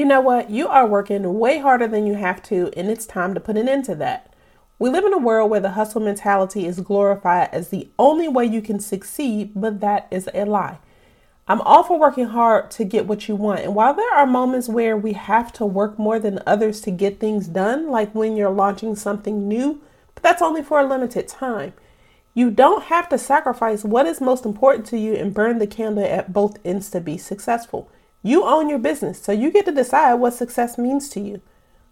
You know what? You are working way harder than you have to, and it's time to put an end to that. We live in a world where the hustle mentality is glorified as the only way you can succeed, but that is a lie. I'm all for working hard to get what you want, and while there are moments where we have to work more than others to get things done, like when you're launching something new, but that's only for a limited time. You don't have to sacrifice what is most important to you and burn the candle at both ends to be successful. You own your business, so you get to decide what success means to you.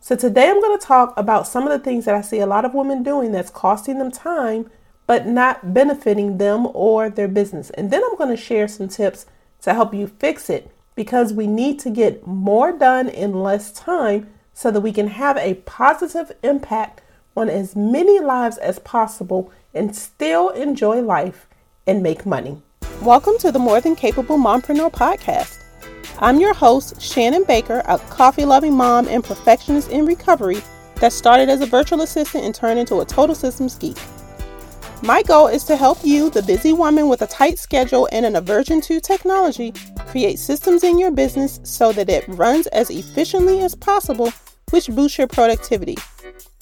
So, today I'm going to talk about some of the things that I see a lot of women doing that's costing them time but not benefiting them or their business. And then I'm going to share some tips to help you fix it because we need to get more done in less time so that we can have a positive impact on as many lives as possible and still enjoy life and make money. Welcome to the More Than Capable Mompreneur podcast. I'm your host, Shannon Baker, a coffee loving mom and perfectionist in recovery that started as a virtual assistant and turned into a total systems geek. My goal is to help you, the busy woman with a tight schedule and an aversion to technology, create systems in your business so that it runs as efficiently as possible, which boosts your productivity.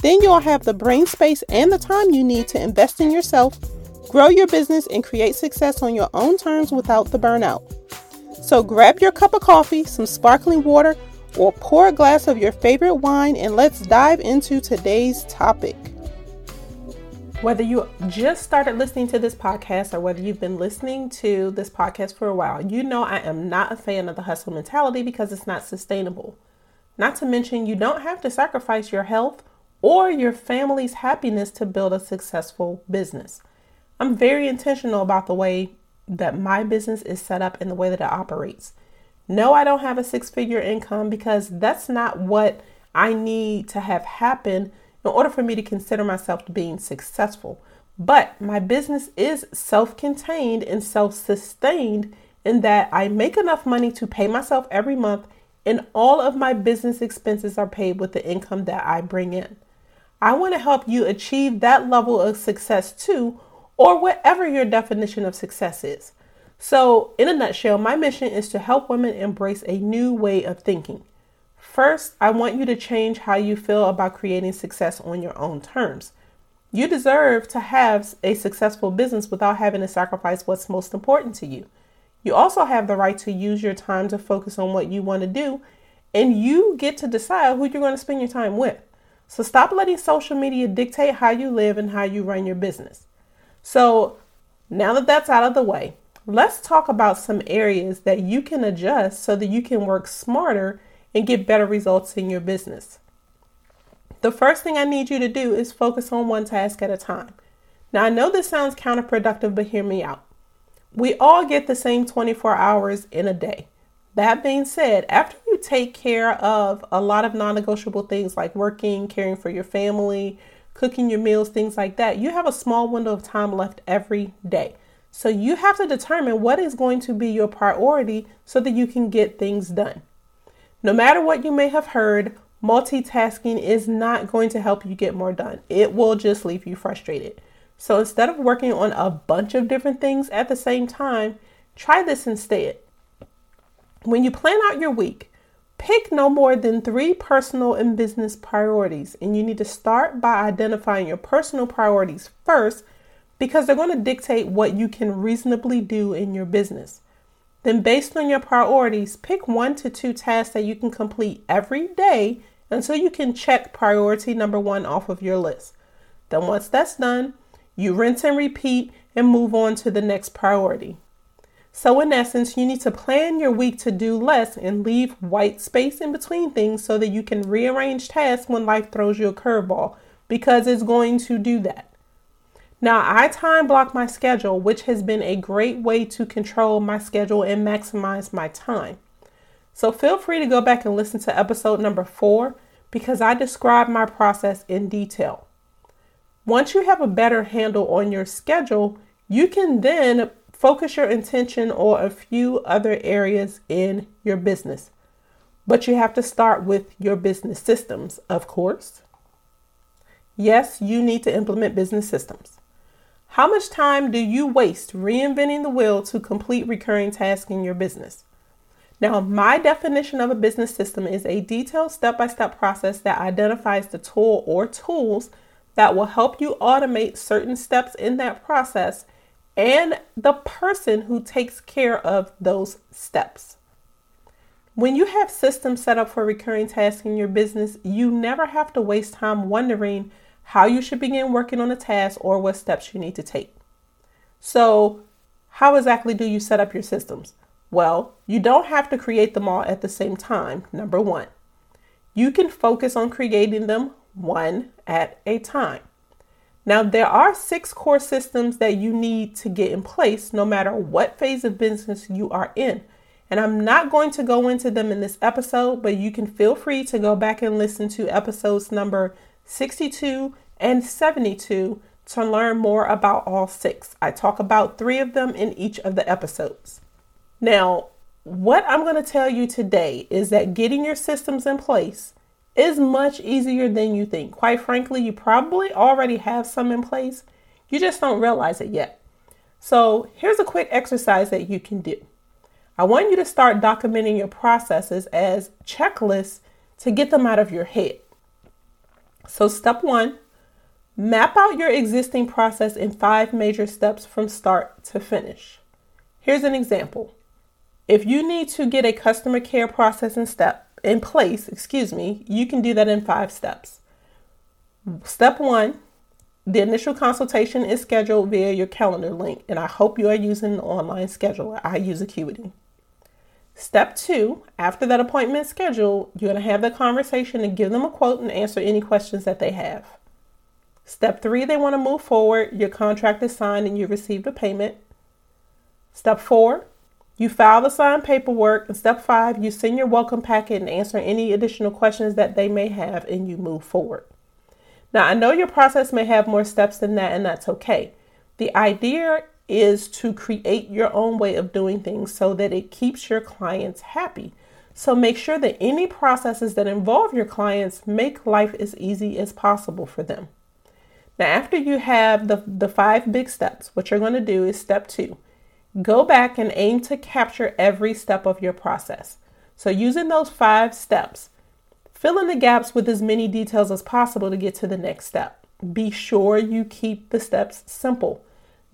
Then you'll have the brain space and the time you need to invest in yourself, grow your business, and create success on your own terms without the burnout. So grab your cup of coffee, some sparkling water, or pour a glass of your favorite wine and let's dive into today's topic. Whether you just started listening to this podcast or whether you've been listening to this podcast for a while, you know I am not a fan of the hustle mentality because it's not sustainable. Not to mention, you don't have to sacrifice your health or your family's happiness to build a successful business. I'm very intentional about the way that my business is set up and the way that it operates. No, I don't have a six figure income because that's not what I need to have happen in order for me to consider myself being successful. But my business is self contained and self sustained in that I make enough money to pay myself every month, and all of my business expenses are paid with the income that I bring in. I want to help you achieve that level of success too or whatever your definition of success is. So, in a nutshell, my mission is to help women embrace a new way of thinking. First, I want you to change how you feel about creating success on your own terms. You deserve to have a successful business without having to sacrifice what's most important to you. You also have the right to use your time to focus on what you want to do, and you get to decide who you're going to spend your time with. So stop letting social media dictate how you live and how you run your business. So, now that that's out of the way, let's talk about some areas that you can adjust so that you can work smarter and get better results in your business. The first thing I need you to do is focus on one task at a time. Now, I know this sounds counterproductive, but hear me out. We all get the same 24 hours in a day. That being said, after you take care of a lot of non negotiable things like working, caring for your family, cooking your meals, things like that, you have a small window of time left every day. So you have to determine what is going to be your priority so that you can get things done. No matter what you may have heard, multitasking is not going to help you get more done. It will just leave you frustrated. So instead of working on a bunch of different things at the same time, try this instead. When you plan out your week, Pick no more than three personal and business priorities, and you need to start by identifying your personal priorities first because they're going to dictate what you can reasonably do in your business. Then, based on your priorities, pick one to two tasks that you can complete every day until you can check priority number one off of your list. Then, once that's done, you rinse and repeat and move on to the next priority. So, in essence, you need to plan your week to do less and leave white space in between things so that you can rearrange tasks when life throws you a curveball because it's going to do that. Now, I time block my schedule, which has been a great way to control my schedule and maximize my time. So, feel free to go back and listen to episode number four because I describe my process in detail. Once you have a better handle on your schedule, you can then focus your intention on a few other areas in your business. But you have to start with your business systems, of course. Yes, you need to implement business systems. How much time do you waste reinventing the wheel to complete recurring tasks in your business? Now, my definition of a business system is a detailed step by step process that identifies the tool or tools that will help you automate certain steps in that process and the person who takes care of those steps. When you have systems set up for recurring tasks in your business, you never have to waste time wondering how you should begin working on a task or what steps you need to take. So, how exactly do you set up your systems? Well, you don't have to create them all at the same time, number one. You can focus on creating them one at a time. Now, there are six core systems that you need to get in place no matter what phase of business you are in. And I'm not going to go into them in this episode, but you can feel free to go back and listen to episodes number 62 and 72 to learn more about all six. I talk about three of them in each of the episodes. Now, what I'm going to tell you today is that getting your systems in place is much easier than you think. Quite frankly, you probably already have some in place, you just don't realize it yet. So, here's a quick exercise that you can do. I want you to start documenting your processes as checklists to get them out of your head. So, step one, map out your existing process in five major steps from start to finish. Here's an example. If you need to get a customer care process in step in place, excuse me, you can do that in five steps. Step one, the initial consultation is scheduled via your calendar link, and I hope you are using an online scheduler. I use Acuity. Step two, after that appointment is scheduled, you're going to have the conversation and give them a quote and answer any questions that they have. Step three, they want to move forward. Your contract is signed and you received a payment. Step four, you file the signed paperwork. And step five, you send your welcome packet and answer any additional questions that they may have, and you move forward. Now, I know your process may have more steps than that, and that's okay. The idea is to create your own way of doing things so that it keeps your clients happy. So make sure that any processes that involve your clients make life as easy as possible for them. Now, after you have the, the five big steps, what you're going to do is step two. Go back and aim to capture every step of your process. So, using those five steps, fill in the gaps with as many details as possible to get to the next step. Be sure you keep the steps simple.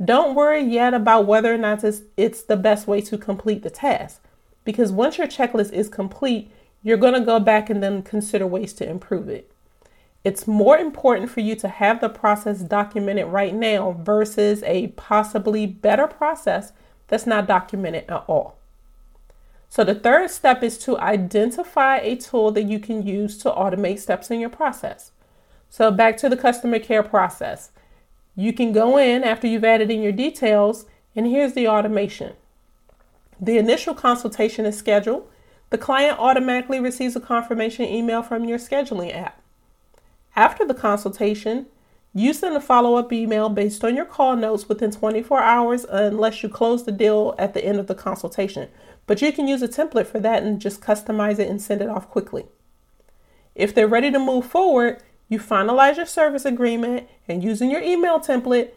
Don't worry yet about whether or not it's, the best way to complete the task because once your checklist is complete, you're going to go back and then consider ways to improve it. It's more important for you to have the process documented right now versus a possibly better process that's not documented at all. So, the third step is to identify a tool that you can use to automate steps in your process. So, back to the customer care process. You can go in after you've added in your details, and here's the automation. The initial consultation is scheduled. The client automatically receives a confirmation email from your scheduling app. After the consultation, you send a follow up email based on your call notes within 24 hours unless you close the deal at the end of the consultation. But you can use a template for that and just customize it and send it off quickly. If they're ready to move forward, you finalize your service agreement and using your email template,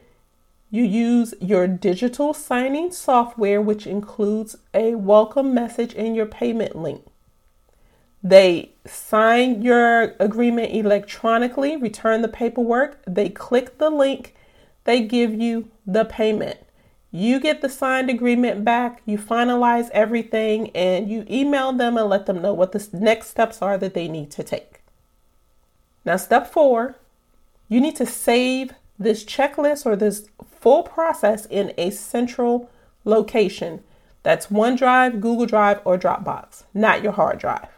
you use your digital signing software, which includes a welcome message and your payment link. They sign your agreement electronically, return the paperwork, they click the link, they give you the payment. You get the signed agreement back, you finalize everything, and you email them and let them know what the next steps are that they need to take. Now, step four, you need to save this checklist or this full process in a central location. That's OneDrive, Google Drive, or Dropbox, not your hard drive.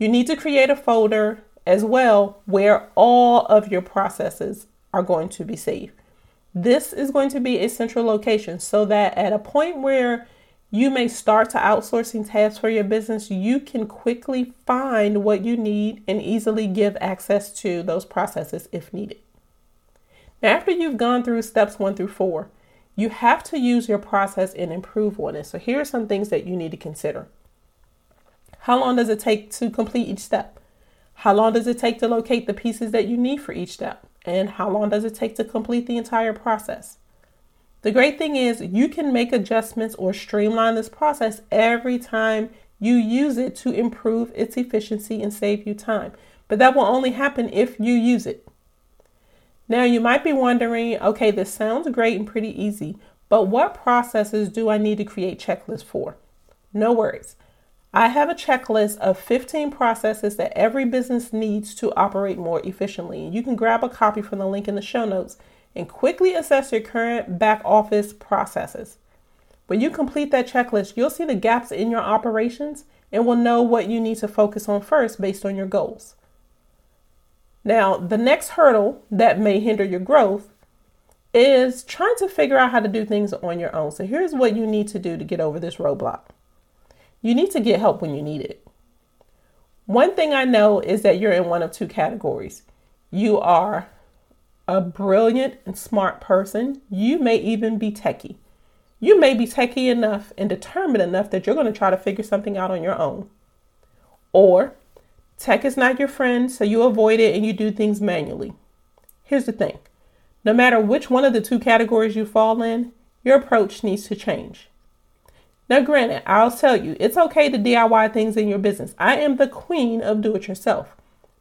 You need to create a folder as well where all of your processes are going to be saved. This is going to be a central location so that at a point where you may start to outsourcing tasks for your business, you can quickly find what you need and easily give access to those processes if needed. Now, after you've gone through steps one through four, you have to use your process and improve on it. So, here are some things that you need to consider. How long does it take to complete each step? How long does it take to locate the pieces that you need for each step? And how long does it take to complete the entire process? The great thing is you can make adjustments or streamline this process every time you use it to improve its efficiency and save you time. But that will only happen if you use it. Now, you might be wondering okay, this sounds great and pretty easy, but what processes do I need to create checklists for? No worries. I have a checklist of 15 processes that every business needs to operate more efficiently. You can grab a copy from the link in the show notes and quickly assess your current back office processes. When you complete that checklist, you'll see the gaps in your operations and will know what you need to focus on first based on your goals. Now, the next hurdle that may hinder your growth is trying to figure out how to do things on your own. So, here's what you need to do to get over this roadblock you need to get help when you need it. One thing I know is that you're in one of two categories. You are a brilliant and smart person. You may even be techie. You may be techie enough and determined enough that you're going to try to figure something out on your own. Or tech is not your friend, so you avoid it and you do things manually. Here's the thing no matter which one of the two categories you fall in, your approach needs to change. Now, granted, I'll tell you, it's okay to DIY things in your business. I am the queen of do it yourself.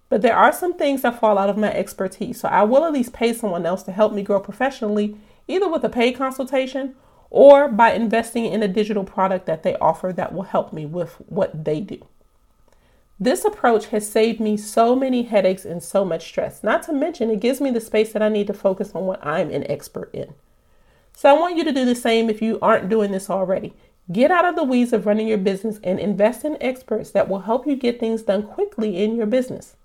But there are some things that fall out of my expertise, so I will at least pay someone else to help me grow professionally, either with a paid consultation or by investing in a digital product that they offer that will help me with what they do. This approach has saved me so many headaches and so much stress. Not to mention, it gives me the space that I need to focus on what I'm an expert in. So, I want you to do the same if you aren't doing this already. Get out of the weeds of running your business and invest in experts that will help you get things done quickly in your business.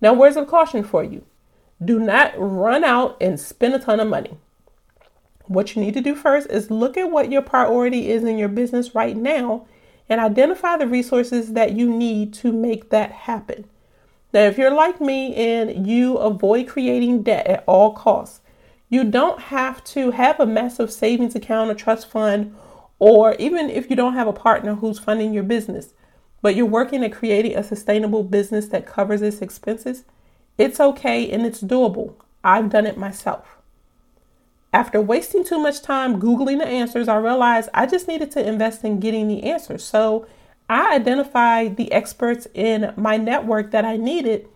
Now, words of caution for you do not run out and spend a ton of money. What you need to do first is look at what your priority is in your business right now and identify the resources that you need to make that happen. Now, if you're like me and you avoid creating debt at all costs, you don't have to have a massive savings account or trust fund, or even if you don't have a partner who's funding your business, but you're working at creating a sustainable business that covers its expenses, it's okay and it's doable. I've done it myself. After wasting too much time Googling the answers, I realized I just needed to invest in getting the answers. So I identified the experts in my network that I needed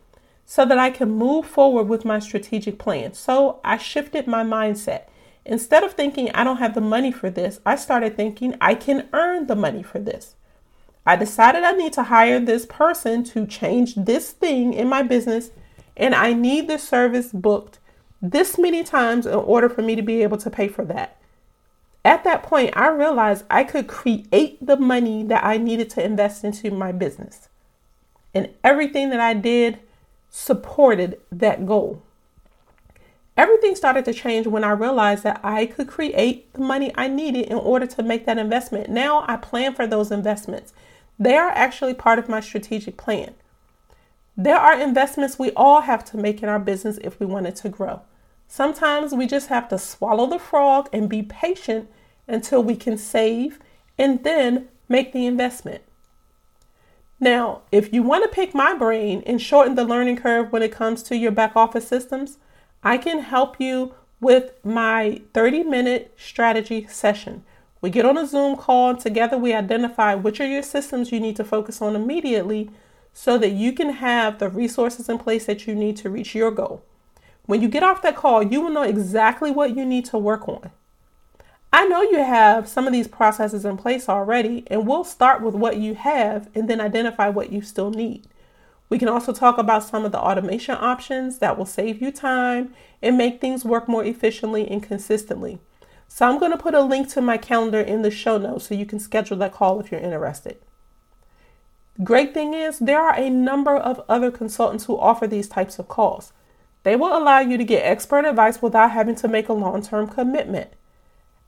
so that I can move forward with my strategic plan. So I shifted my mindset. Instead of thinking I don't have the money for this, I started thinking I can earn the money for this. I decided I need to hire this person to change this thing in my business, and I need this service booked this many times in order for me to be able to pay for that. At that point, I realized I could create the money that I needed to invest into my business. And everything that I did supported that goal. Everything started to change when I realized that I could create the money I needed in order to make that investment. Now I plan for those investments. They are actually part of my strategic plan. There are investments we all have to make in our business if we want it to grow. Sometimes we just have to swallow the frog and be patient until we can save and then make the investment. Now, if you want to pick my brain and shorten the learning curve when it comes to your back office systems, I can help you with my 30 minute strategy session. We get on a Zoom call and together we identify which are your systems you need to focus on immediately so that you can have the resources in place that you need to reach your goal. When you get off that call, you will know exactly what you need to work on. I know you have some of these processes in place already, and we'll start with what you have and then identify what you still need. We can also talk about some of the automation options that will save you time and make things work more efficiently and consistently. So, I'm going to put a link to my calendar in the show notes so you can schedule that call if you're interested. Great thing is, there are a number of other consultants who offer these types of calls. They will allow you to get expert advice without having to make a long term commitment.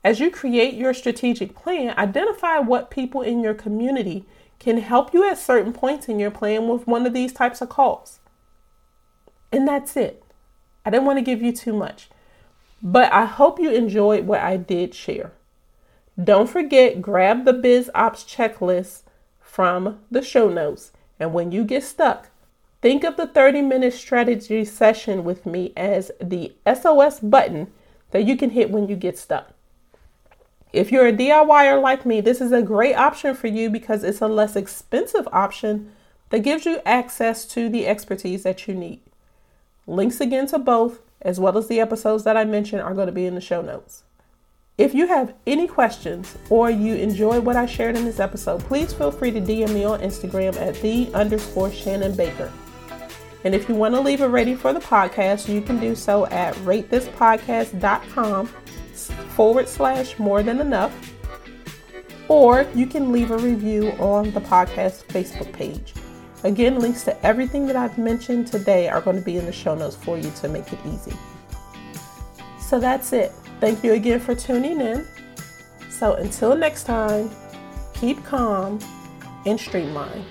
As you create your strategic plan, identify what people in your community can help you at certain points in your plan with one of these types of calls. And that's it. I didn't want to give you too much, but I hope you enjoyed what I did share. Don't forget, grab the Biz Ops checklist from the show notes. And when you get stuck, think of the 30 minute strategy session with me as the SOS button that you can hit when you get stuck. If you're a DIYer like me, this is a great option for you because it's a less expensive option that gives you access to the expertise that you need. Links again to both, as well as the episodes that I mentioned, are going to be in the show notes. If you have any questions or you enjoy what I shared in this episode, please feel free to DM me on Instagram at the underscore Shannon Baker. And if you want to leave a rating for the podcast, you can do so at ratethispodcast.com forward slash more than enough. Or you can leave a review on the podcast Facebook page. Again, links to everything that I've mentioned today are going to be in the show notes for you to make it easy. So that's it. Thank you again for tuning in. So until next time, keep calm and streamline.